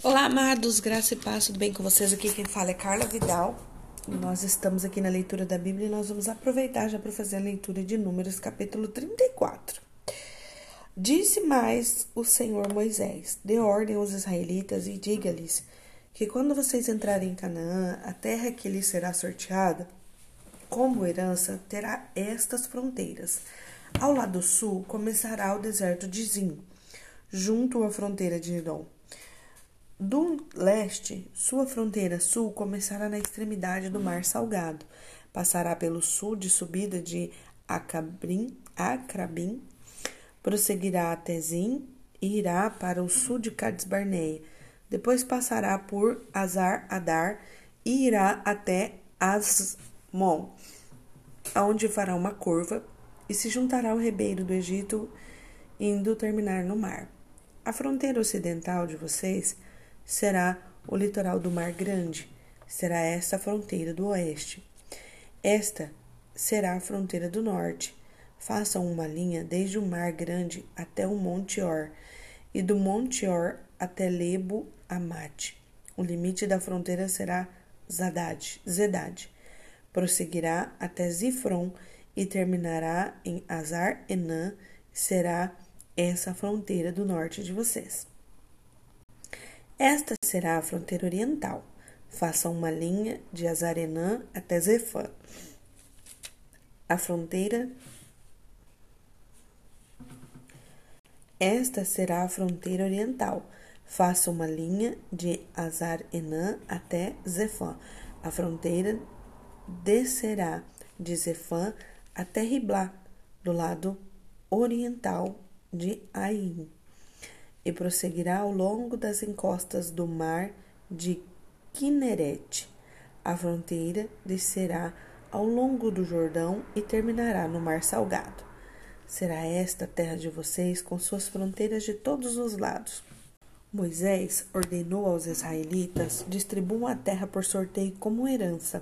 Olá, amados, graça e paz, tudo bem com vocês? Aqui quem fala é Carla Vidal. Nós estamos aqui na leitura da Bíblia e nós vamos aproveitar já para fazer a leitura de Números, capítulo 34. Disse mais o Senhor Moisés: Dê ordem aos israelitas e diga-lhes que quando vocês entrarem em Canaã, a terra que lhes será sorteada, como herança, terá estas fronteiras. Ao lado sul começará o deserto de Zim, junto à fronteira de Edom. Do leste, sua fronteira sul começará na extremidade do Mar Salgado, passará pelo sul de subida de Acabrim, Acrabim, prosseguirá até Zim e irá para o sul de Cades Barneia. Depois passará por Azar Adar e irá até Asmon, aonde fará uma curva e se juntará ao ribeiro do Egito, indo terminar no mar. A fronteira ocidental de vocês será o litoral do Mar Grande, será esta a fronteira do oeste. Esta será a fronteira do norte. Façam uma linha desde o Mar Grande até o Monte Or, e do Monte Or até Lebo Amate. O limite da fronteira será Zadad, Zedad. Prosseguirá até Zifron e terminará em Azar Enã. Será essa a fronteira do norte de vocês. Esta será a fronteira oriental. Faça uma linha de Azarenã até Zefã. A fronteira. Esta será a fronteira oriental. Faça uma linha de Azar-Enã até Zefã. A fronteira descerá de Zefã até Riblá, do lado oriental de Aim e prosseguirá ao longo das encostas do mar de Kinneret. A fronteira descerá ao longo do Jordão e terminará no Mar Salgado. Será esta a terra de vocês, com suas fronteiras de todos os lados. Moisés ordenou aos israelitas: distribuam a terra por sorteio como herança.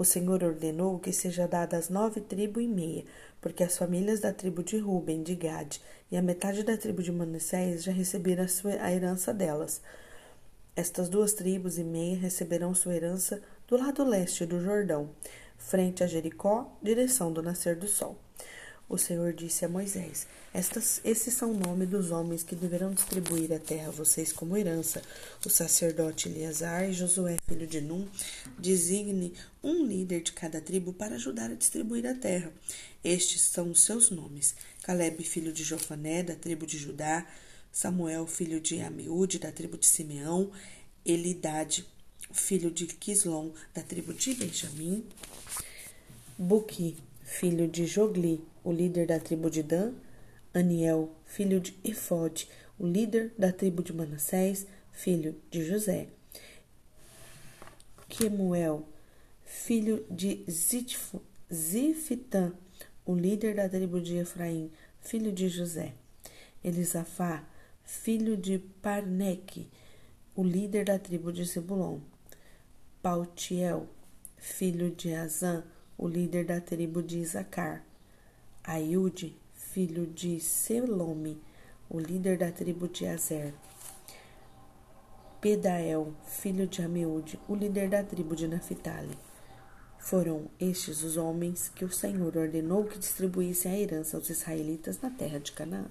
O Senhor ordenou que seja dada às nove tribos e meia, porque as famílias da tribo de Ruben, de Gade e a metade da tribo de Manassés já receberam a, sua, a herança delas. Estas duas tribos e meia receberão sua herança do lado leste do Jordão, frente a Jericó, direção do nascer do sol. O Senhor disse a Moisés: Estas, Esses são o nome dos homens que deverão distribuir a terra a vocês como herança. O sacerdote Eleazar e Josué, filho de Num, designe um líder de cada tribo para ajudar a distribuir a terra. Estes são os seus nomes: Caleb, filho de Jofané, da tribo de Judá, Samuel, filho de Amiúde, da tribo de Simeão, Elidade, filho de Quislom, da tribo de Benjamim, Buqui, filho de Jogli, o líder da tribo de Dan, Aniel, filho de Efod, o líder da tribo de Manassés, filho de José, Quemuel, filho de Zifitã, o líder da tribo de Efraim, filho de José, Elisafá, filho de Parneque, o líder da tribo de Zebulon, Pautiel, filho de Azã, o líder da tribo de Isacar, Aiude, filho de Selome, o líder da tribo de Azer, Pedael, filho de Ameude, o líder da tribo de Naphtali. Foram estes os homens que o Senhor ordenou que distribuíssem a herança aos israelitas na terra de Canaã.